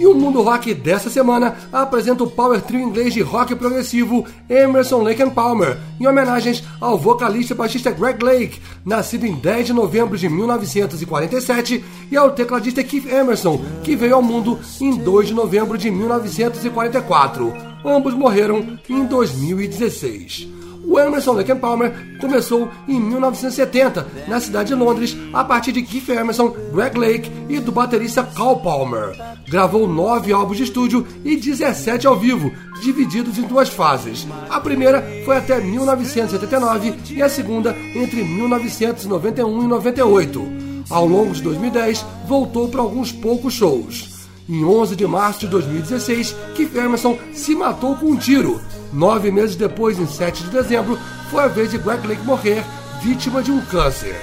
E o Mundo Rock dessa semana apresenta o power trio inglês de rock progressivo Emerson Lake and Palmer, em homenagens ao vocalista e baixista Greg Lake, nascido em 10 de novembro de 1947, e ao tecladista Keith Emerson, que veio ao mundo em 2 de novembro de 1944. Ambos morreram em 2016. O Emerson Lake Palmer começou em 1970 na cidade de Londres a partir de Keith Emerson, Greg Lake e do baterista Carl Palmer. Gravou nove álbuns de estúdio e 17 ao vivo, divididos em duas fases. A primeira foi até 1979 e a segunda entre 1991 e 98. Ao longo de 2010, voltou para alguns poucos shows. Em 11 de março de 2016, Keith Emerson se matou com um tiro. Nove meses depois, em 7 de dezembro, foi a vez de Greg Lake morrer, vítima de um câncer.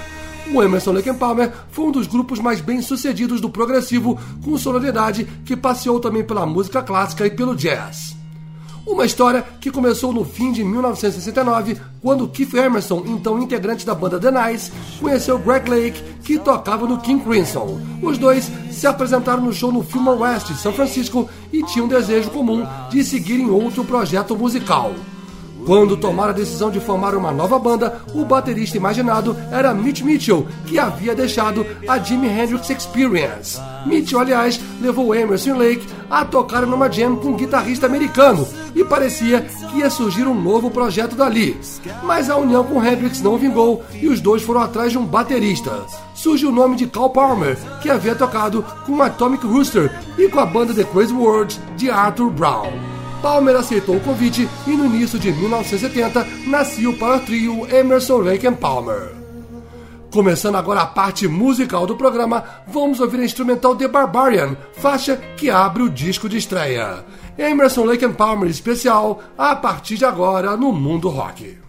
O Emerson Lake Palmer foi um dos grupos mais bem-sucedidos do progressivo, com sonoridade que passeou também pela música clássica e pelo jazz. Uma história que começou no fim de 1969, quando Keith Emerson, então integrante da banda The Nice, conheceu Greg Lake, que tocava no King Crimson. Os dois se apresentaram no show no Fillmore West, São Francisco, e tinham um desejo comum de seguir em outro projeto musical. Quando tomaram a decisão de formar uma nova banda, o baterista imaginado era Mitch Mitchell, que havia deixado a Jimi Hendrix Experience. Mitchell, aliás, levou Emerson Lake a tocar numa jam com um guitarrista americano e parecia que ia surgir um novo projeto dali. Mas a união com Hendrix não vingou e os dois foram atrás de um baterista. Surgiu o nome de Carl Palmer, que havia tocado com Atomic Rooster e com a banda The Crazy World de Arthur Brown. Palmer aceitou o convite e no início de 1970 nasceu para o trio Emerson Lake Palmer. Começando agora a parte musical do programa, vamos ouvir a instrumental The Barbarian, faixa que abre o disco de estreia. Emerson Lake Palmer especial, a partir de agora no Mundo Rock.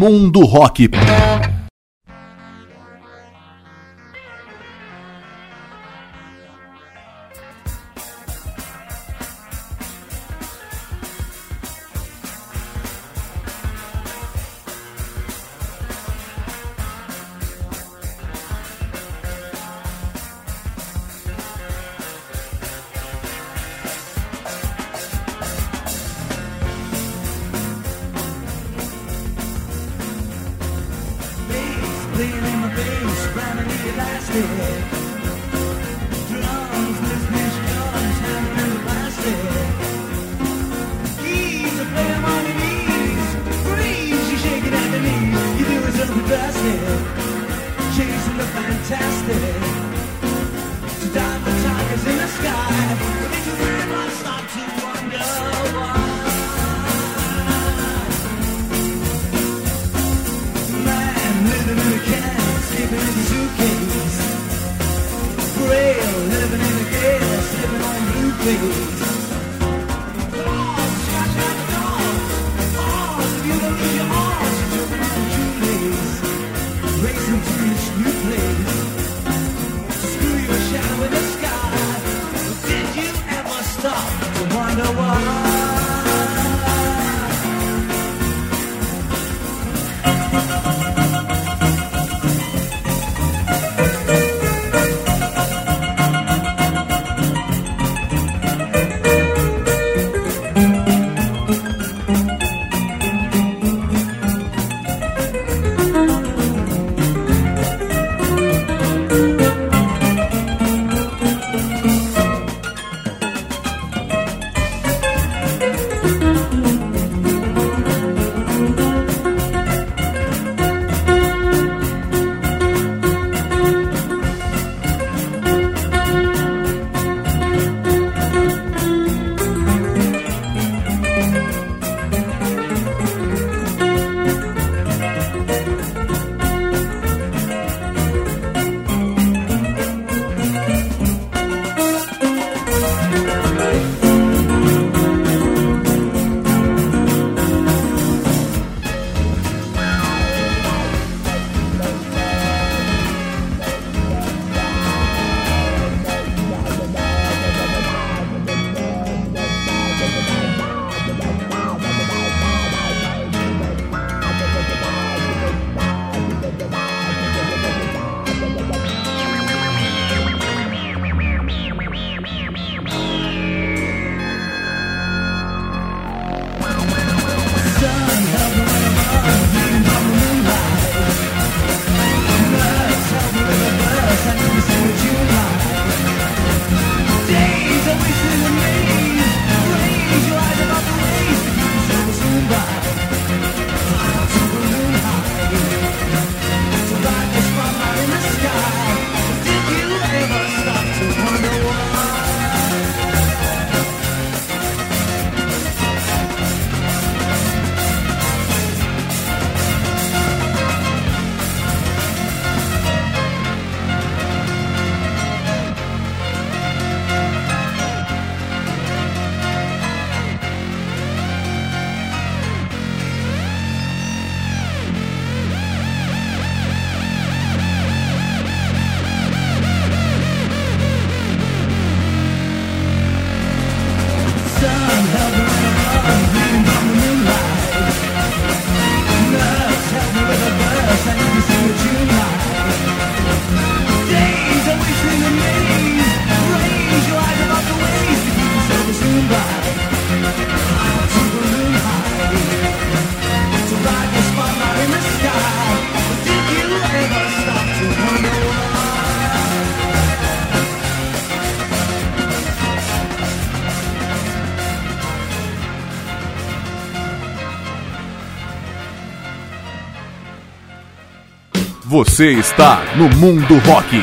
Mundo Rock. Você está no Mundo Rock.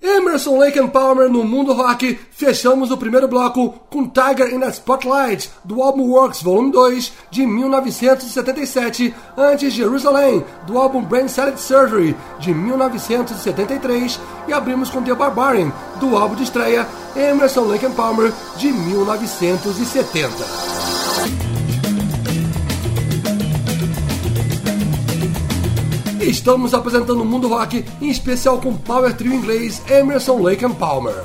Emerson Lake and Palmer no Mundo Rock. Fechamos o primeiro bloco com Tiger in the Spotlight, do álbum Works Volume 2, de 1977, antes Jerusalem, do álbum Brain Salad Surgery, de 1973, e abrimos com The Barbarian, do álbum de estreia Emerson Lake and Palmer, de 1970. Estamos apresentando o Mundo Rock, em especial com Power Trio inglês Emerson Lake and Palmer.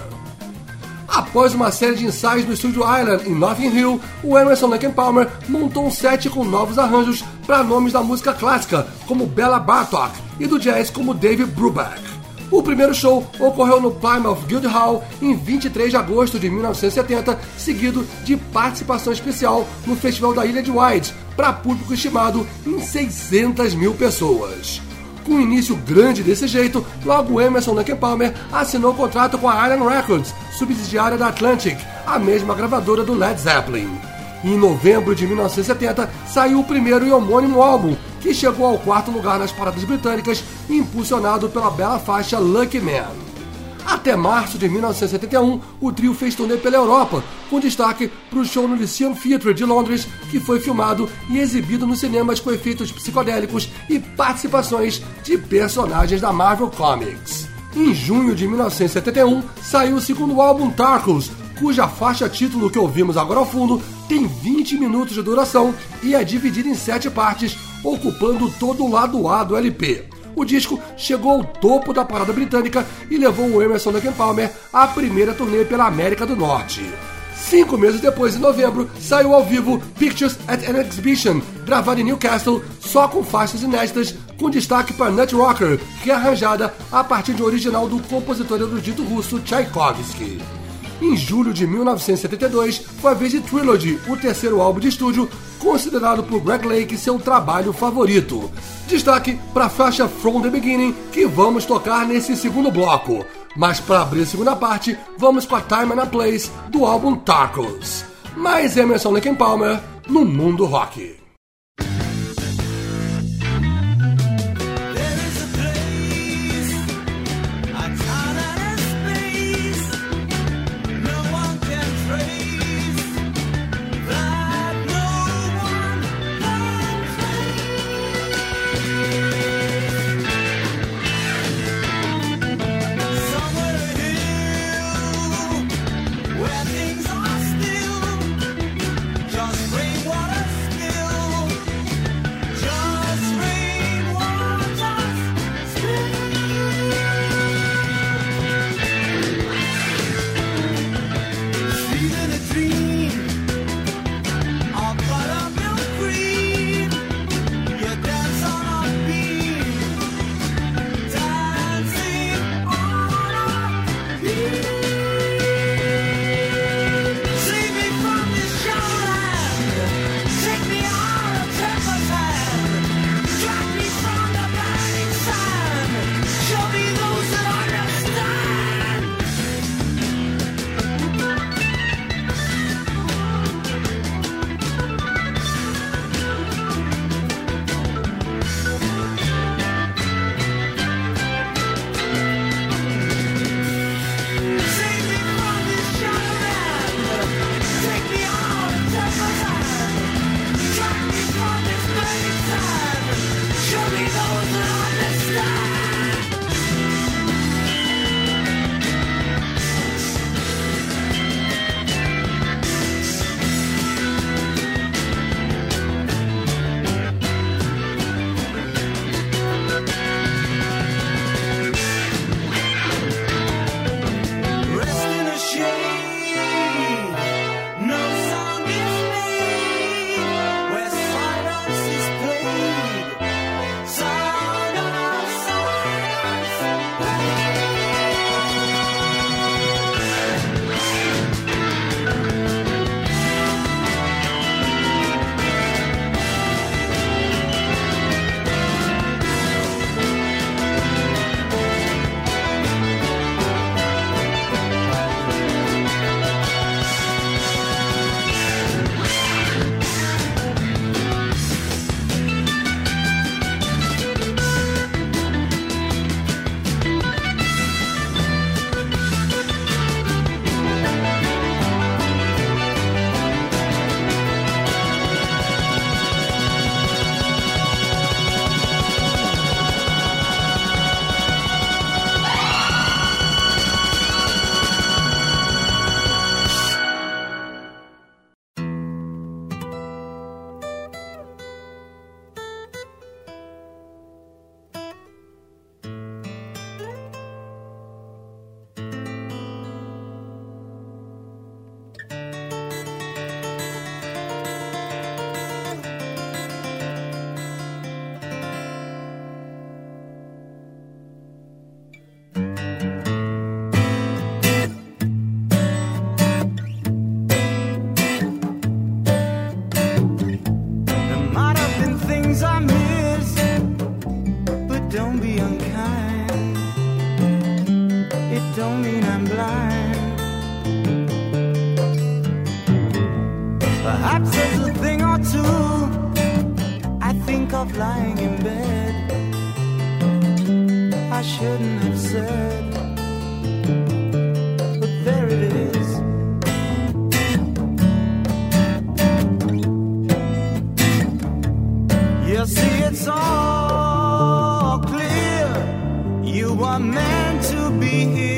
Após uma série de ensaios no estúdio Island em Notting Hill, o Emerson Lake and Palmer montou um set com novos arranjos para nomes da música clássica, como Bella Bartok, e do jazz, como David Brubeck. O primeiro show ocorreu no Plymouth Guildhall em 23 de agosto de 1970, seguido de participação especial no Festival da Ilha de White, para público estimado em 600 mil pessoas. Com um início grande desse jeito, logo Emerson Lake Palmer assinou contrato com a Island Records, subsidiária da Atlantic, a mesma gravadora do Led Zeppelin. Em novembro de 1970 saiu o primeiro e homônimo álbum, que chegou ao quarto lugar nas paradas britânicas, impulsionado pela bela faixa Lucky Man. Até março de 1971, o trio fez turnê pela Europa, com destaque para o show no Lyceum Theatre de Londres, que foi filmado e exibido nos cinemas com efeitos psicodélicos e participações de personagens da Marvel Comics. Em junho de 1971, saiu o segundo álbum Tarkus, cuja faixa título que ouvimos agora ao fundo tem 20 minutos de duração e é dividida em sete partes, ocupando todo o lado A do LP. O disco chegou ao topo da parada britânica e levou o Emerson Lake Palmer à primeira turnê pela América do Norte. Cinco meses depois, em novembro, saiu ao vivo Pictures at an Exhibition, gravado em Newcastle, só com faixas inéditas, com destaque para Nut Rocker, que é arranjada a partir de um original do compositor erudito russo Tchaikovsky. Em julho de 1972, foi a vez de Trilogy, o terceiro álbum de estúdio, considerado por Greg Lake seu trabalho favorito. Destaque para a faixa From the Beginning, que vamos tocar nesse segundo bloco. Mas para abrir a segunda parte, vamos com a Time and a Place do álbum Tarkos. Mais Emerson Lake Palmer no mundo rock. it's all clear. You are meant to be here.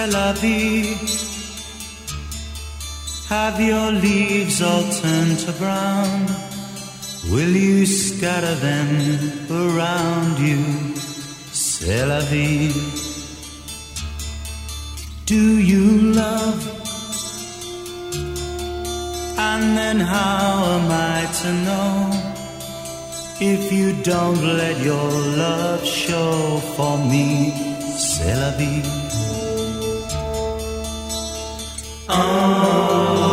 melody Have your leaves all turned to brown? Will you scatter them around you? C'est vie Do you love? And then how am I to know if you don't let your love show for me, c'est la vie. Oh.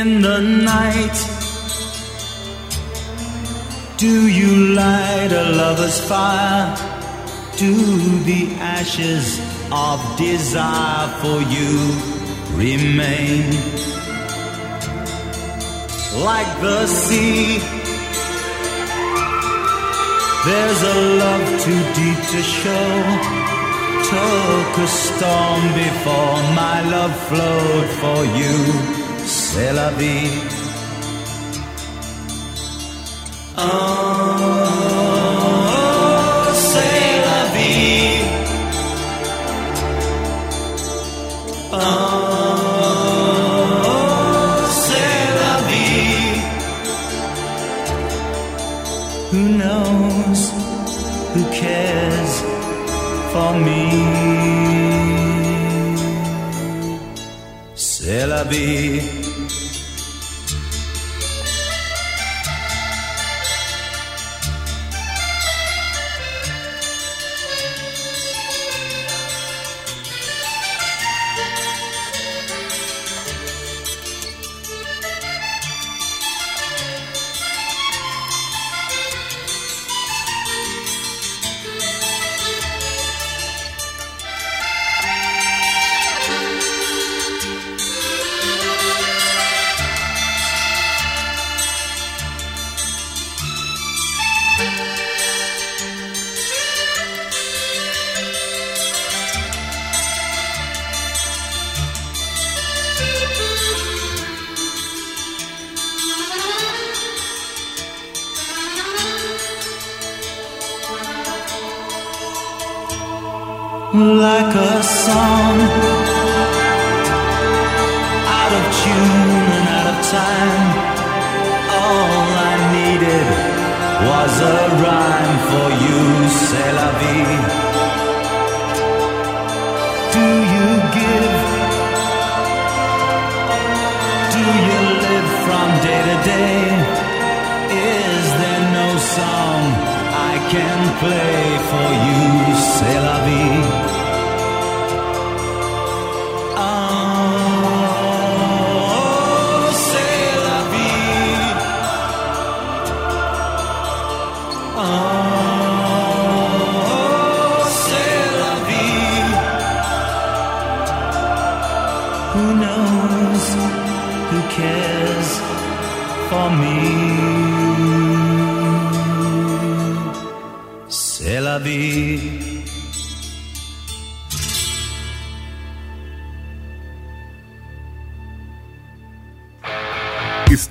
in the night. Do you light a lover's fire? Do the ashes of desire for you remain? Like the sea, there's a love too deep to show took a storm before my love flowed for you. C'est la vie. Oh,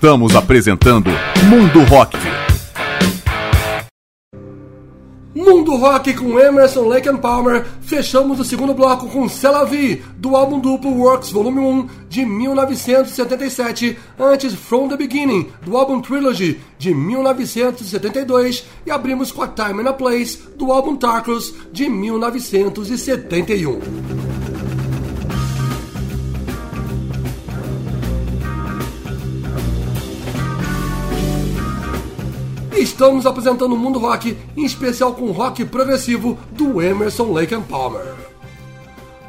Estamos apresentando Mundo Rock. Mundo Rock com Emerson, Lake and Palmer, fechamos o segundo bloco com Cela V, do álbum duplo Works Volume 1, de 1977, antes From the Beginning, do álbum Trilogy, de 1972, e abrimos com a Time and a Place, do álbum Tarkus, de 1971. Estamos apresentando o mundo rock, em especial com rock progressivo do Emerson Lake Palmer.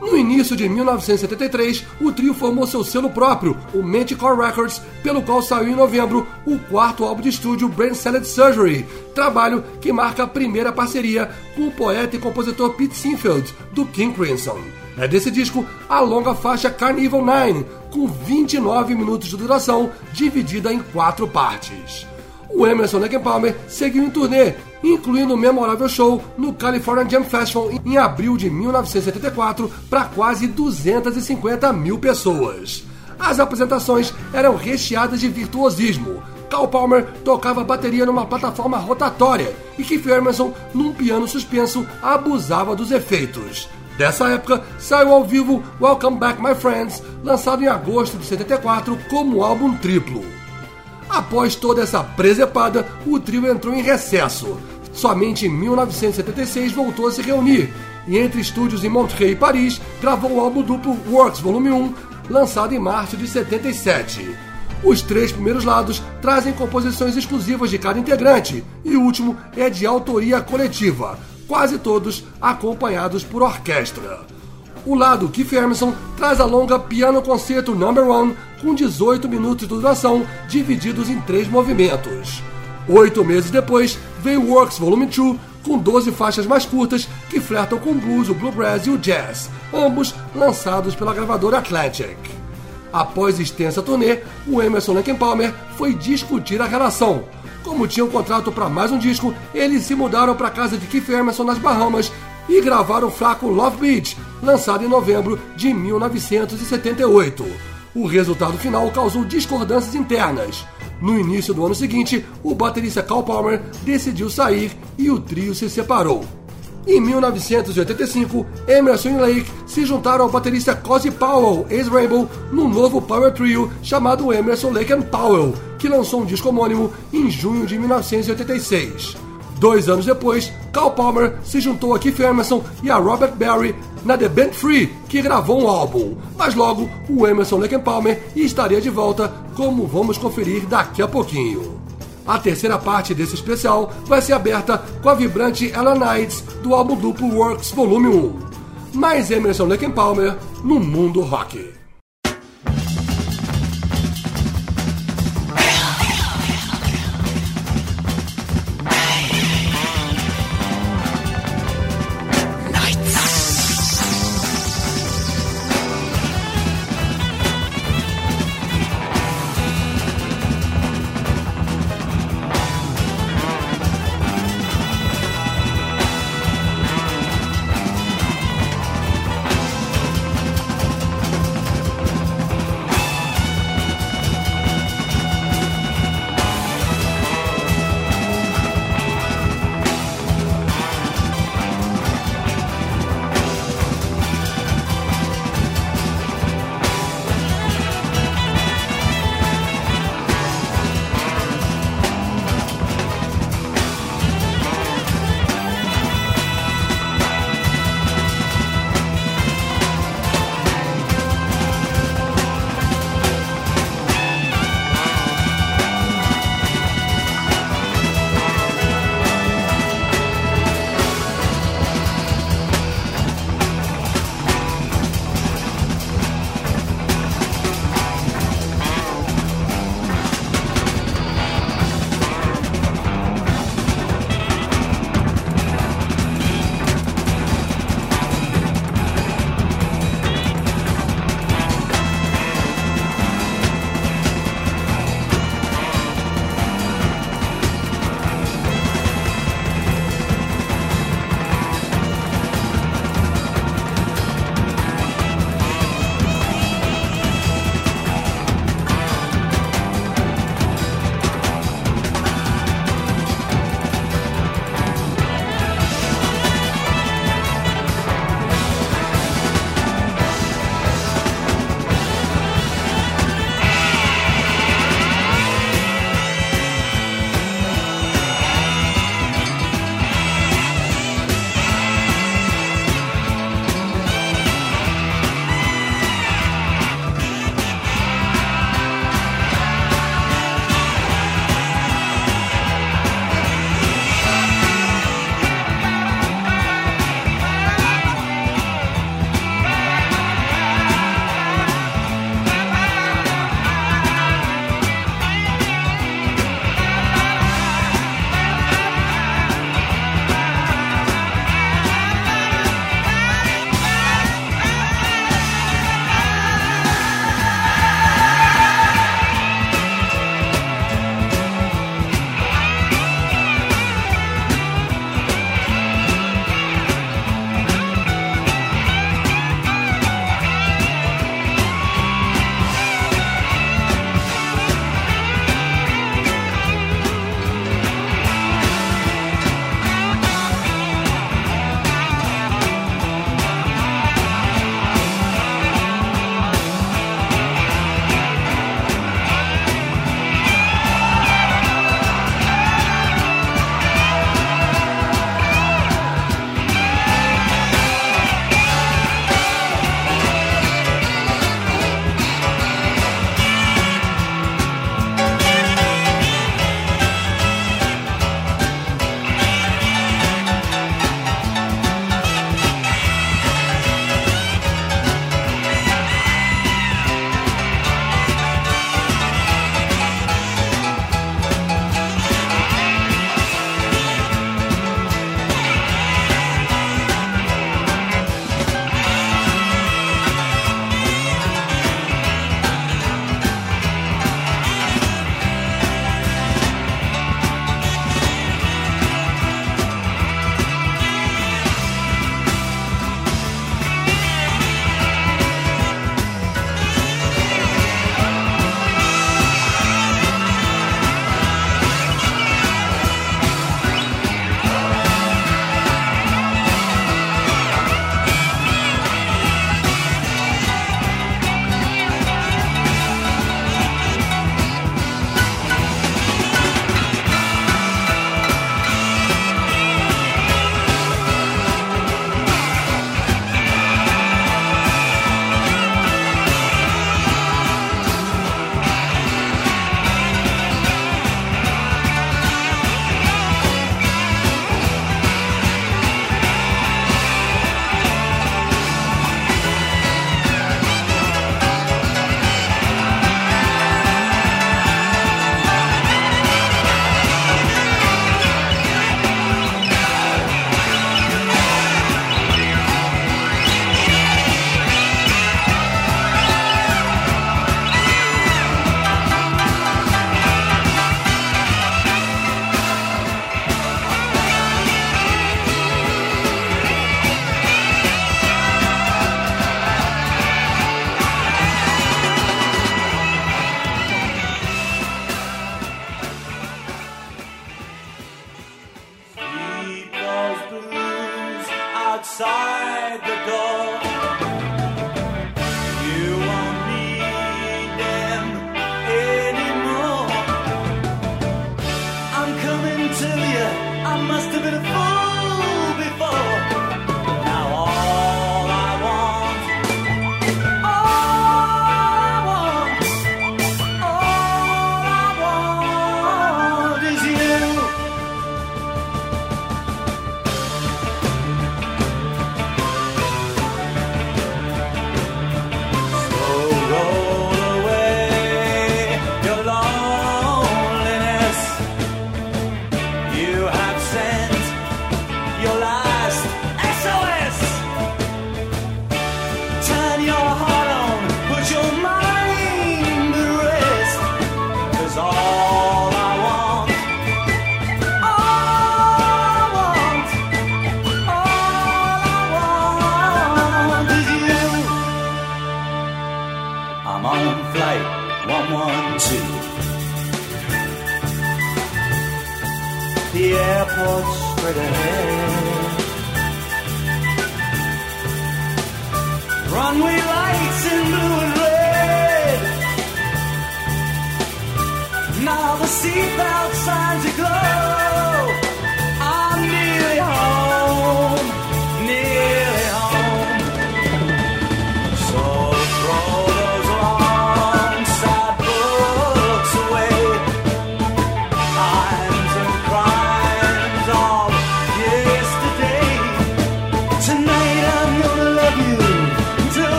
No início de 1973, o trio formou seu selo próprio, o Manticore Records, pelo qual saiu em novembro o quarto álbum de estúdio Brain Salad Surgery, trabalho que marca a primeira parceria com o poeta e compositor Pete Sinfield, do King Crimson. É desse disco a longa faixa Carnival 9, com 29 minutos de duração, dividida em quatro partes o Emerson Lake Palmer seguiu em turnê, incluindo um memorável show no California Jam Festival em abril de 1974 para quase 250 mil pessoas. As apresentações eram recheadas de virtuosismo. Cal Palmer tocava bateria numa plataforma rotatória e Keith Emerson, num piano suspenso, abusava dos efeitos. Dessa época, saiu ao vivo Welcome Back My Friends, lançado em agosto de 74 como álbum triplo. Após toda essa presepada, o trio entrou em recesso. Somente em 1976 voltou a se reunir e, entre estúdios em Montreux e Paris, gravou o álbum duplo Works Volume 1, lançado em março de 77. Os três primeiros lados trazem composições exclusivas de cada integrante e o último é de autoria coletiva, quase todos acompanhados por orquestra. O lado Keith Emerson traz a longa Piano Concerto Number 1 com 18 minutos de duração, divididos em três movimentos. Oito meses depois, veio Works Volume 2 com 12 faixas mais curtas que flertam com o blues, o bluegrass e o jazz, ambos lançados pela gravadora Atlantic. Após extensa turnê, o Emerson Lake Palmer foi discutir a relação. Como tinha um contrato para mais um disco, eles se mudaram para a casa de Keith Emerson nas Bahamas e gravaram o fraco Love Beach, lançado em novembro de 1978. O resultado final causou discordâncias internas. No início do ano seguinte, o baterista Carl Palmer decidiu sair e o trio se separou. Em 1985, Emerson e Lake se juntaram ao baterista Cozy Powell, ex-Rainbow, num novo power trio chamado Emerson, Lake and Powell, que lançou um disco homônimo em junho de 1986. Dois anos depois, Carl Palmer se juntou a Keith Emerson e a Robert Barry na The Band Free, que gravou um álbum. Mas logo, o Emerson Lake Palmer estaria de volta, como vamos conferir daqui a pouquinho. A terceira parte desse especial vai ser aberta com a vibrante Ella Knights do álbum duplo Works Volume 1. Mais Emerson Lake Palmer no mundo rock.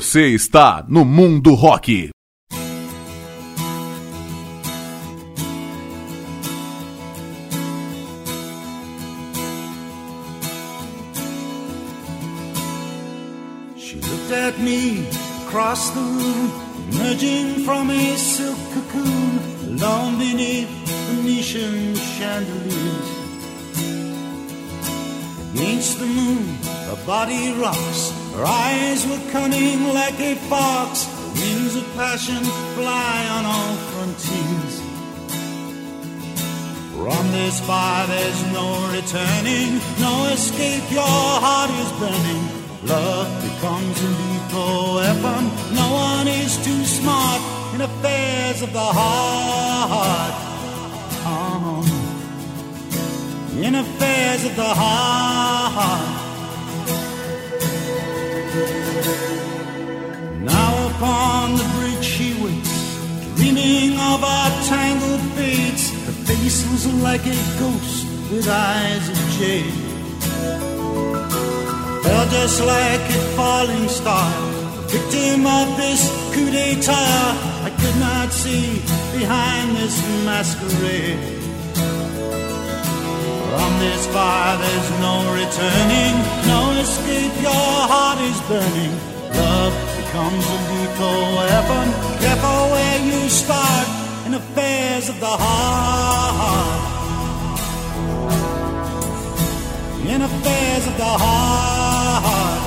Você está no Mundo Rock. She looked at me across the room, emerging from a silk cocoon, alone beneath Venetian chandeliers. Against the moon, her body rocks, her eyes were cunning like a fox, the wings of passion fly on all frontiers. From this fire there's no returning, no escape, your heart is burning. Love becomes a lethal weapon, no one is too smart in affairs of the heart. Uh-huh. In affairs of the heart. Now upon the bridge she waits, dreaming of our tangled fates. Her face was like a ghost with eyes of jade. Fell just like a falling star, victim of this coup d'etat. I could not see behind this masquerade. From this fire there's no returning, no escape, your heart is burning. Love becomes a lethal weapon, careful where you start in affairs of the heart. In affairs of the heart.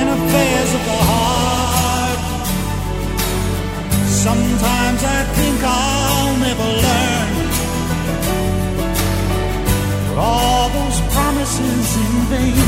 In affairs of the heart. Sometimes I think I'll never vain.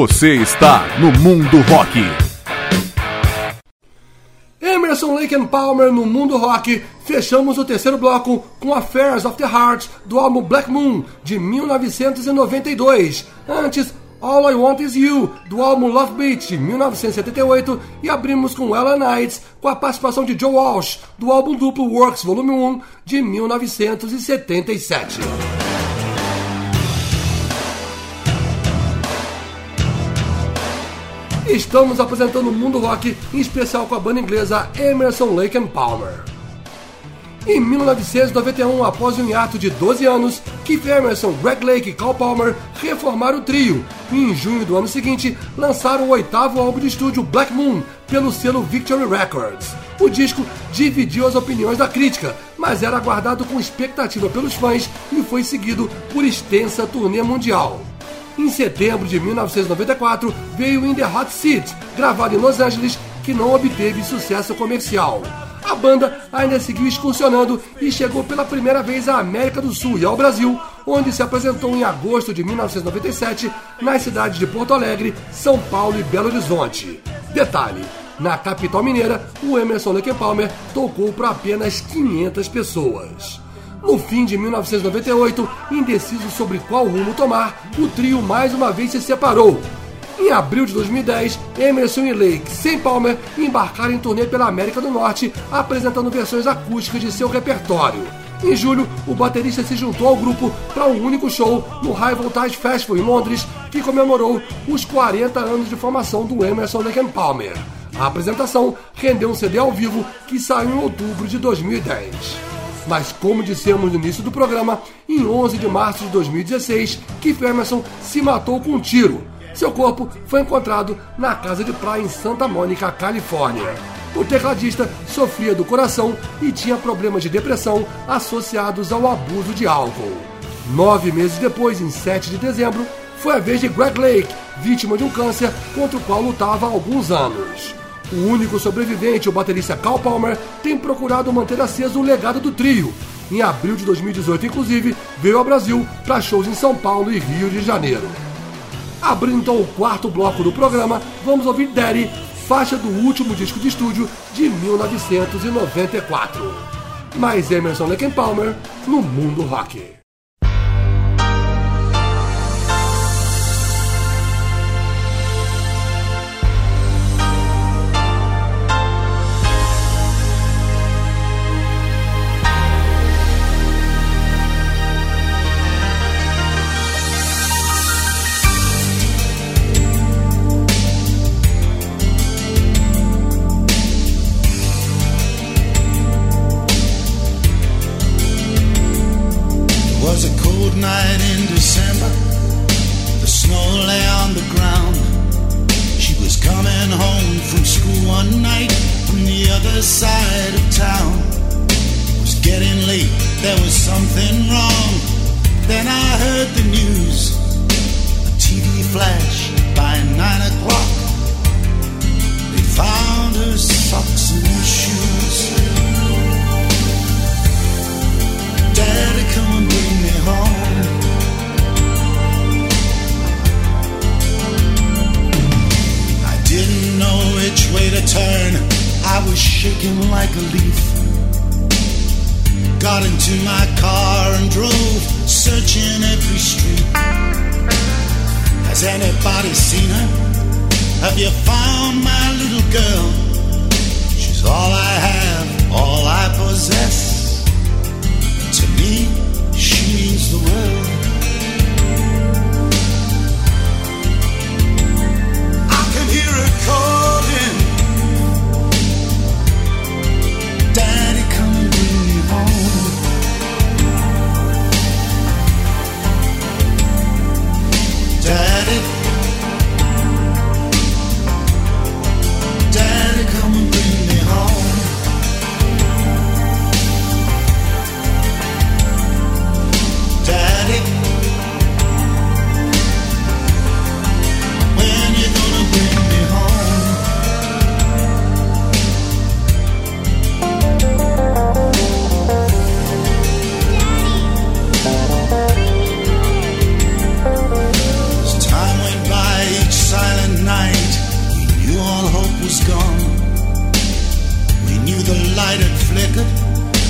Você está no Mundo Rock. Emerson Lake and Palmer no Mundo Rock. Fechamos o terceiro bloco com Affairs of the Heart do álbum Black Moon de 1992. Antes, All I Want Is You, do álbum Love Beat, de 1978, e abrimos com Ella Knights, com a participação de Joe Walsh, do álbum duplo Works Volume 1, de 1977. Estamos apresentando o Mundo Rock, em especial com a banda inglesa Emerson Lake and Palmer. Em 1991, após um hiato de 12 anos, Keith Emerson, Greg Lake e Carl Palmer reformaram o trio e, em junho do ano seguinte, lançaram o oitavo álbum de estúdio Black Moon pelo selo Victory Records. O disco dividiu as opiniões da crítica, mas era aguardado com expectativa pelos fãs e foi seguido por extensa turnê mundial. Em setembro de 1994, veio In The Hot Seat, gravado em Los Angeles, que não obteve sucesso comercial. A banda ainda seguiu excursionando e chegou pela primeira vez à América do Sul e ao Brasil, onde se apresentou em agosto de 1997 nas cidades de Porto Alegre, São Paulo e Belo Horizonte. Detalhe: na capital mineira, o Emerson Lake Palmer tocou para apenas 500 pessoas. No fim de 1998, indeciso sobre qual rumo tomar, o trio mais uma vez se separou em abril de 2010, Emerson e Lake, sem Palmer, embarcaram em turnê pela América do Norte, apresentando versões acústicas de seu repertório. Em julho, o baterista se juntou ao grupo para um único show no High Voltage Festival em Londres, que comemorou os 40 anos de formação do Emerson Lake Palmer. A apresentação rendeu um CD ao vivo que saiu em outubro de 2010. Mas como dissemos no início do programa, em 11 de março de 2016, Keith Emerson se matou com um tiro seu corpo foi encontrado na casa de praia em Santa Mônica, Califórnia. O tecladista sofria do coração e tinha problemas de depressão associados ao abuso de álcool. Nove meses depois, em 7 de dezembro, foi a vez de Greg Lake, vítima de um câncer contra o qual lutava há alguns anos. O único sobrevivente, o baterista Carl Palmer, tem procurado manter aceso o legado do trio. Em abril de 2018, inclusive, veio ao Brasil para shows em São Paulo e Rio de Janeiro. Abrindo então o quarto bloco do programa, vamos ouvir Daddy, faixa do último disco de estúdio de 1994. Mais Emerson Lake Palmer no mundo rock. night in December. The snow lay on the ground. She was coming home from school one night from the other side of town. It was getting late, there was something wrong. Then I heard the news. A TV flash by nine o'clock. They found her socks and shoes. Daddy, come and bring me home. I didn't know which way to turn. I was shaking like a leaf. Got into my car and drove, searching every street. Has anybody seen her? Have you found my little girl? She's all I have, all I possess me, she means the world. I can hear her calling. Daddy, come bring me home. Daddy, was gone. We knew the light had flickered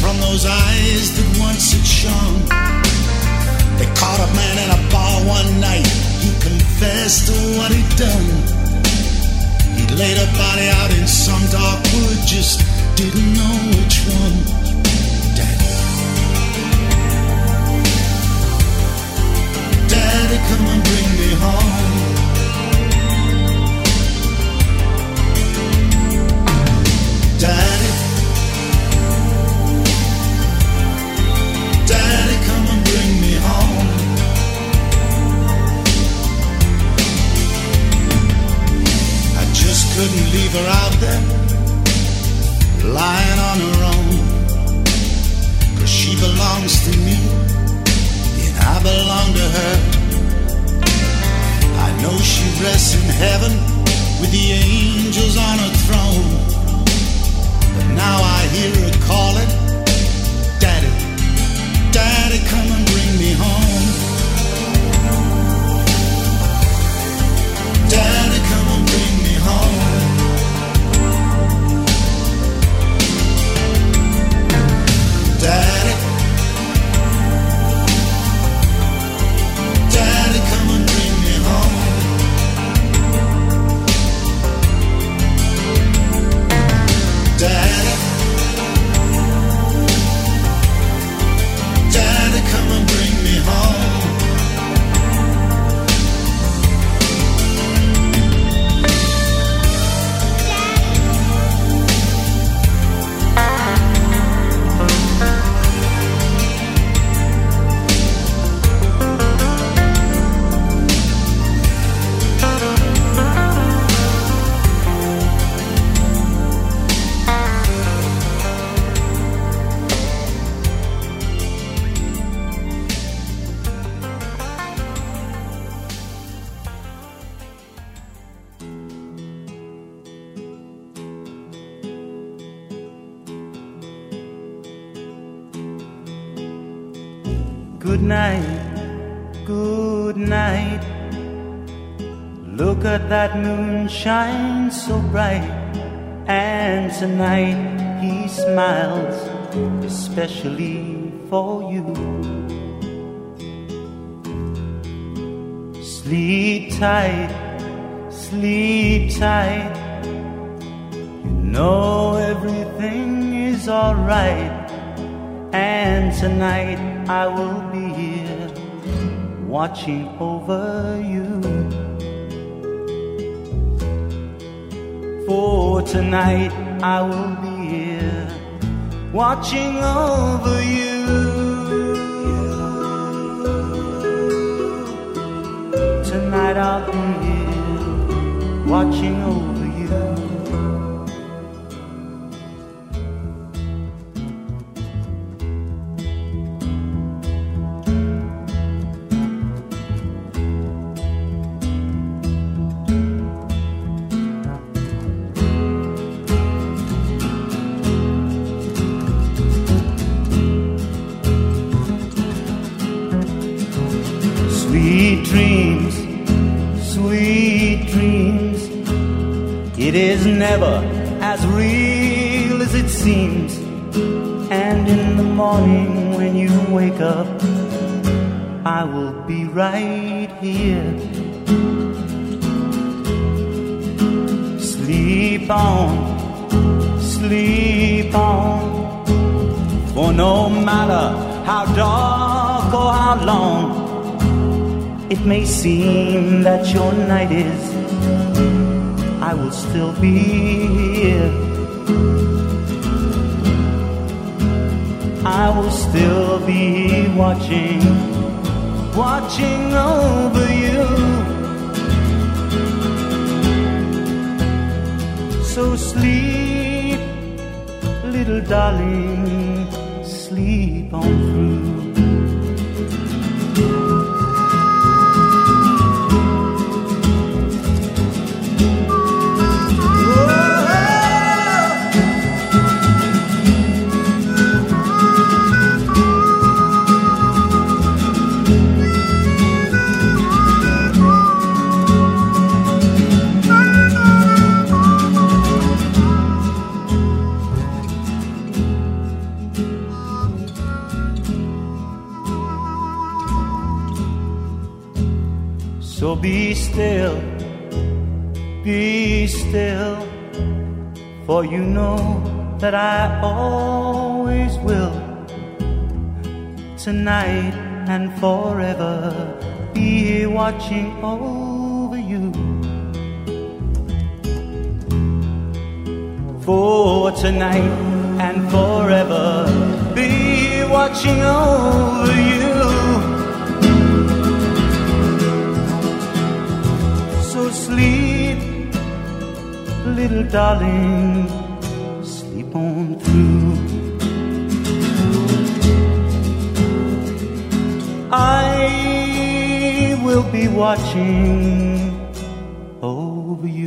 from those eyes that once had shone. They caught a man in a bar one night. He confessed to what he'd done. He laid a body out in some dark wood, just didn't know which one. Daddy, Daddy, come and bring me home. Couldn't leave her out there, lying on her own. Cause she belongs to me, and I belong to her. I know she rests in heaven with the angels on her throne. But now I hear her calling, Daddy, Daddy, come and moon shine so bright. And tonight he smiles, especially for you. Sleep tight, sleep tight. You know everything is alright. And tonight I will be here watching over you. For tonight I will be here watching over you. Tonight I'll be here watching over morning when you wake up, I will be right here. Sleep on, sleep on. For no matter how dark or how long, it may seem that your night is, I will still be here. I will still be watching, watching over you. So sleep, little darling, sleep on through. Be still, be still, for you know that I always will. Tonight and forever be here watching over you. For tonight and forever be watching over little darling, sleep on through. I will be watching over you.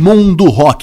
Mundo Rock.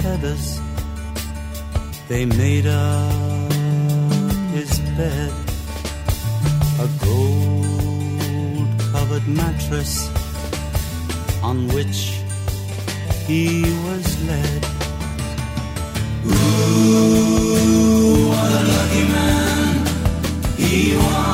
feathers, they made up his bed. A gold covered mattress on which he was led. Ooh, what a lucky man he was.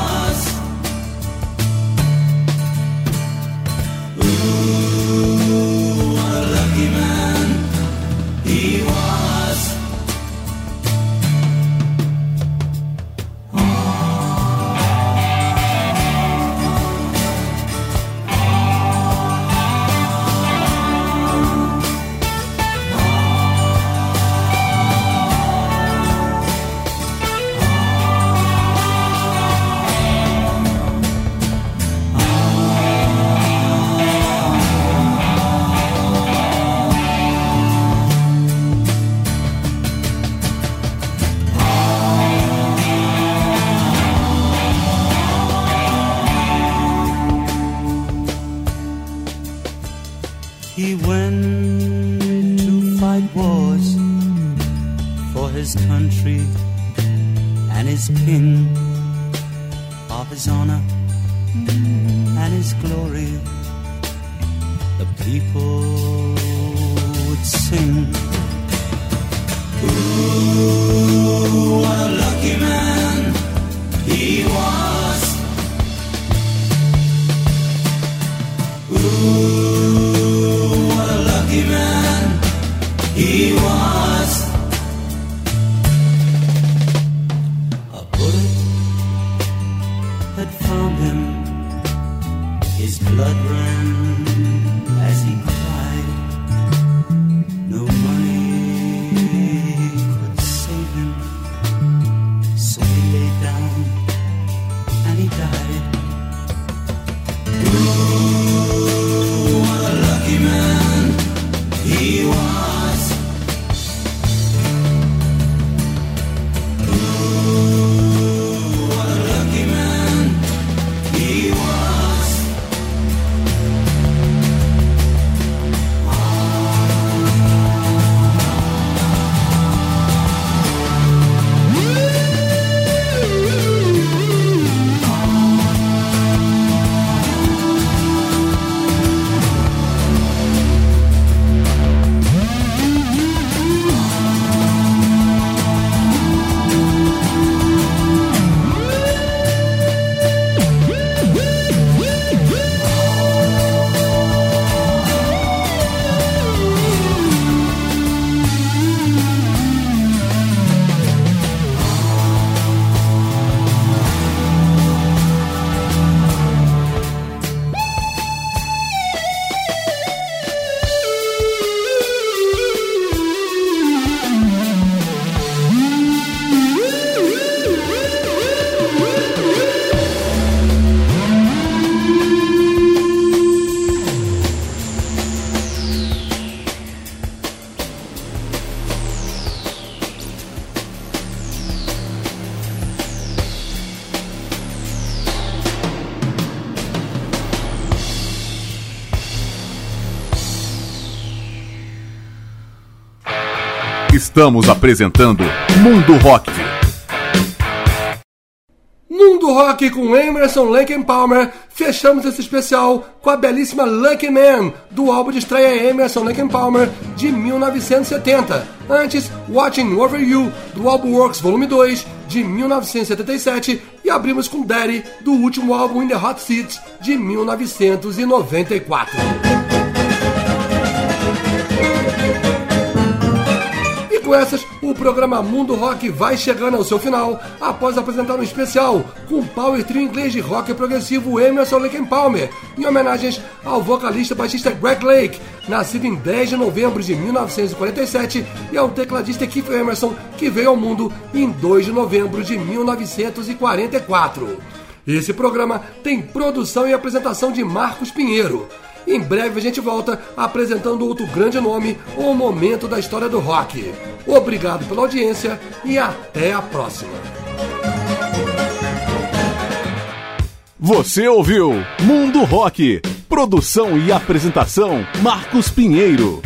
Fight wars for his country and his king, of his honor and his glory. The people would sing. Ooh, what a lucky man he was. Ooh, what a lucky man he was. Estamos apresentando Mundo Rock. Mundo Rock com Emerson Lake Palmer. Fechamos esse especial com a belíssima Lucky Man, do álbum de estreia Emerson Lake Palmer, de 1970. Antes, Watching Over You, do álbum Works Volume 2, de 1977. E abrimos com Daddy, do último álbum In The Hot Seats, de 1994. Com essas, o programa Mundo Rock vai chegando ao seu final, após apresentar um especial com o Power Trio inglês de rock progressivo Emerson Lake Palmer, em homenagens ao vocalista baixista Greg Lake, nascido em 10 de novembro de 1947, e ao tecladista Keith Emerson, que veio ao mundo em 2 de novembro de 1944. Esse programa tem produção e apresentação de Marcos Pinheiro. Em breve a gente volta apresentando outro grande nome ou momento da história do rock. Obrigado pela audiência e até a próxima. Você ouviu Mundo Rock. Produção e apresentação Marcos Pinheiro.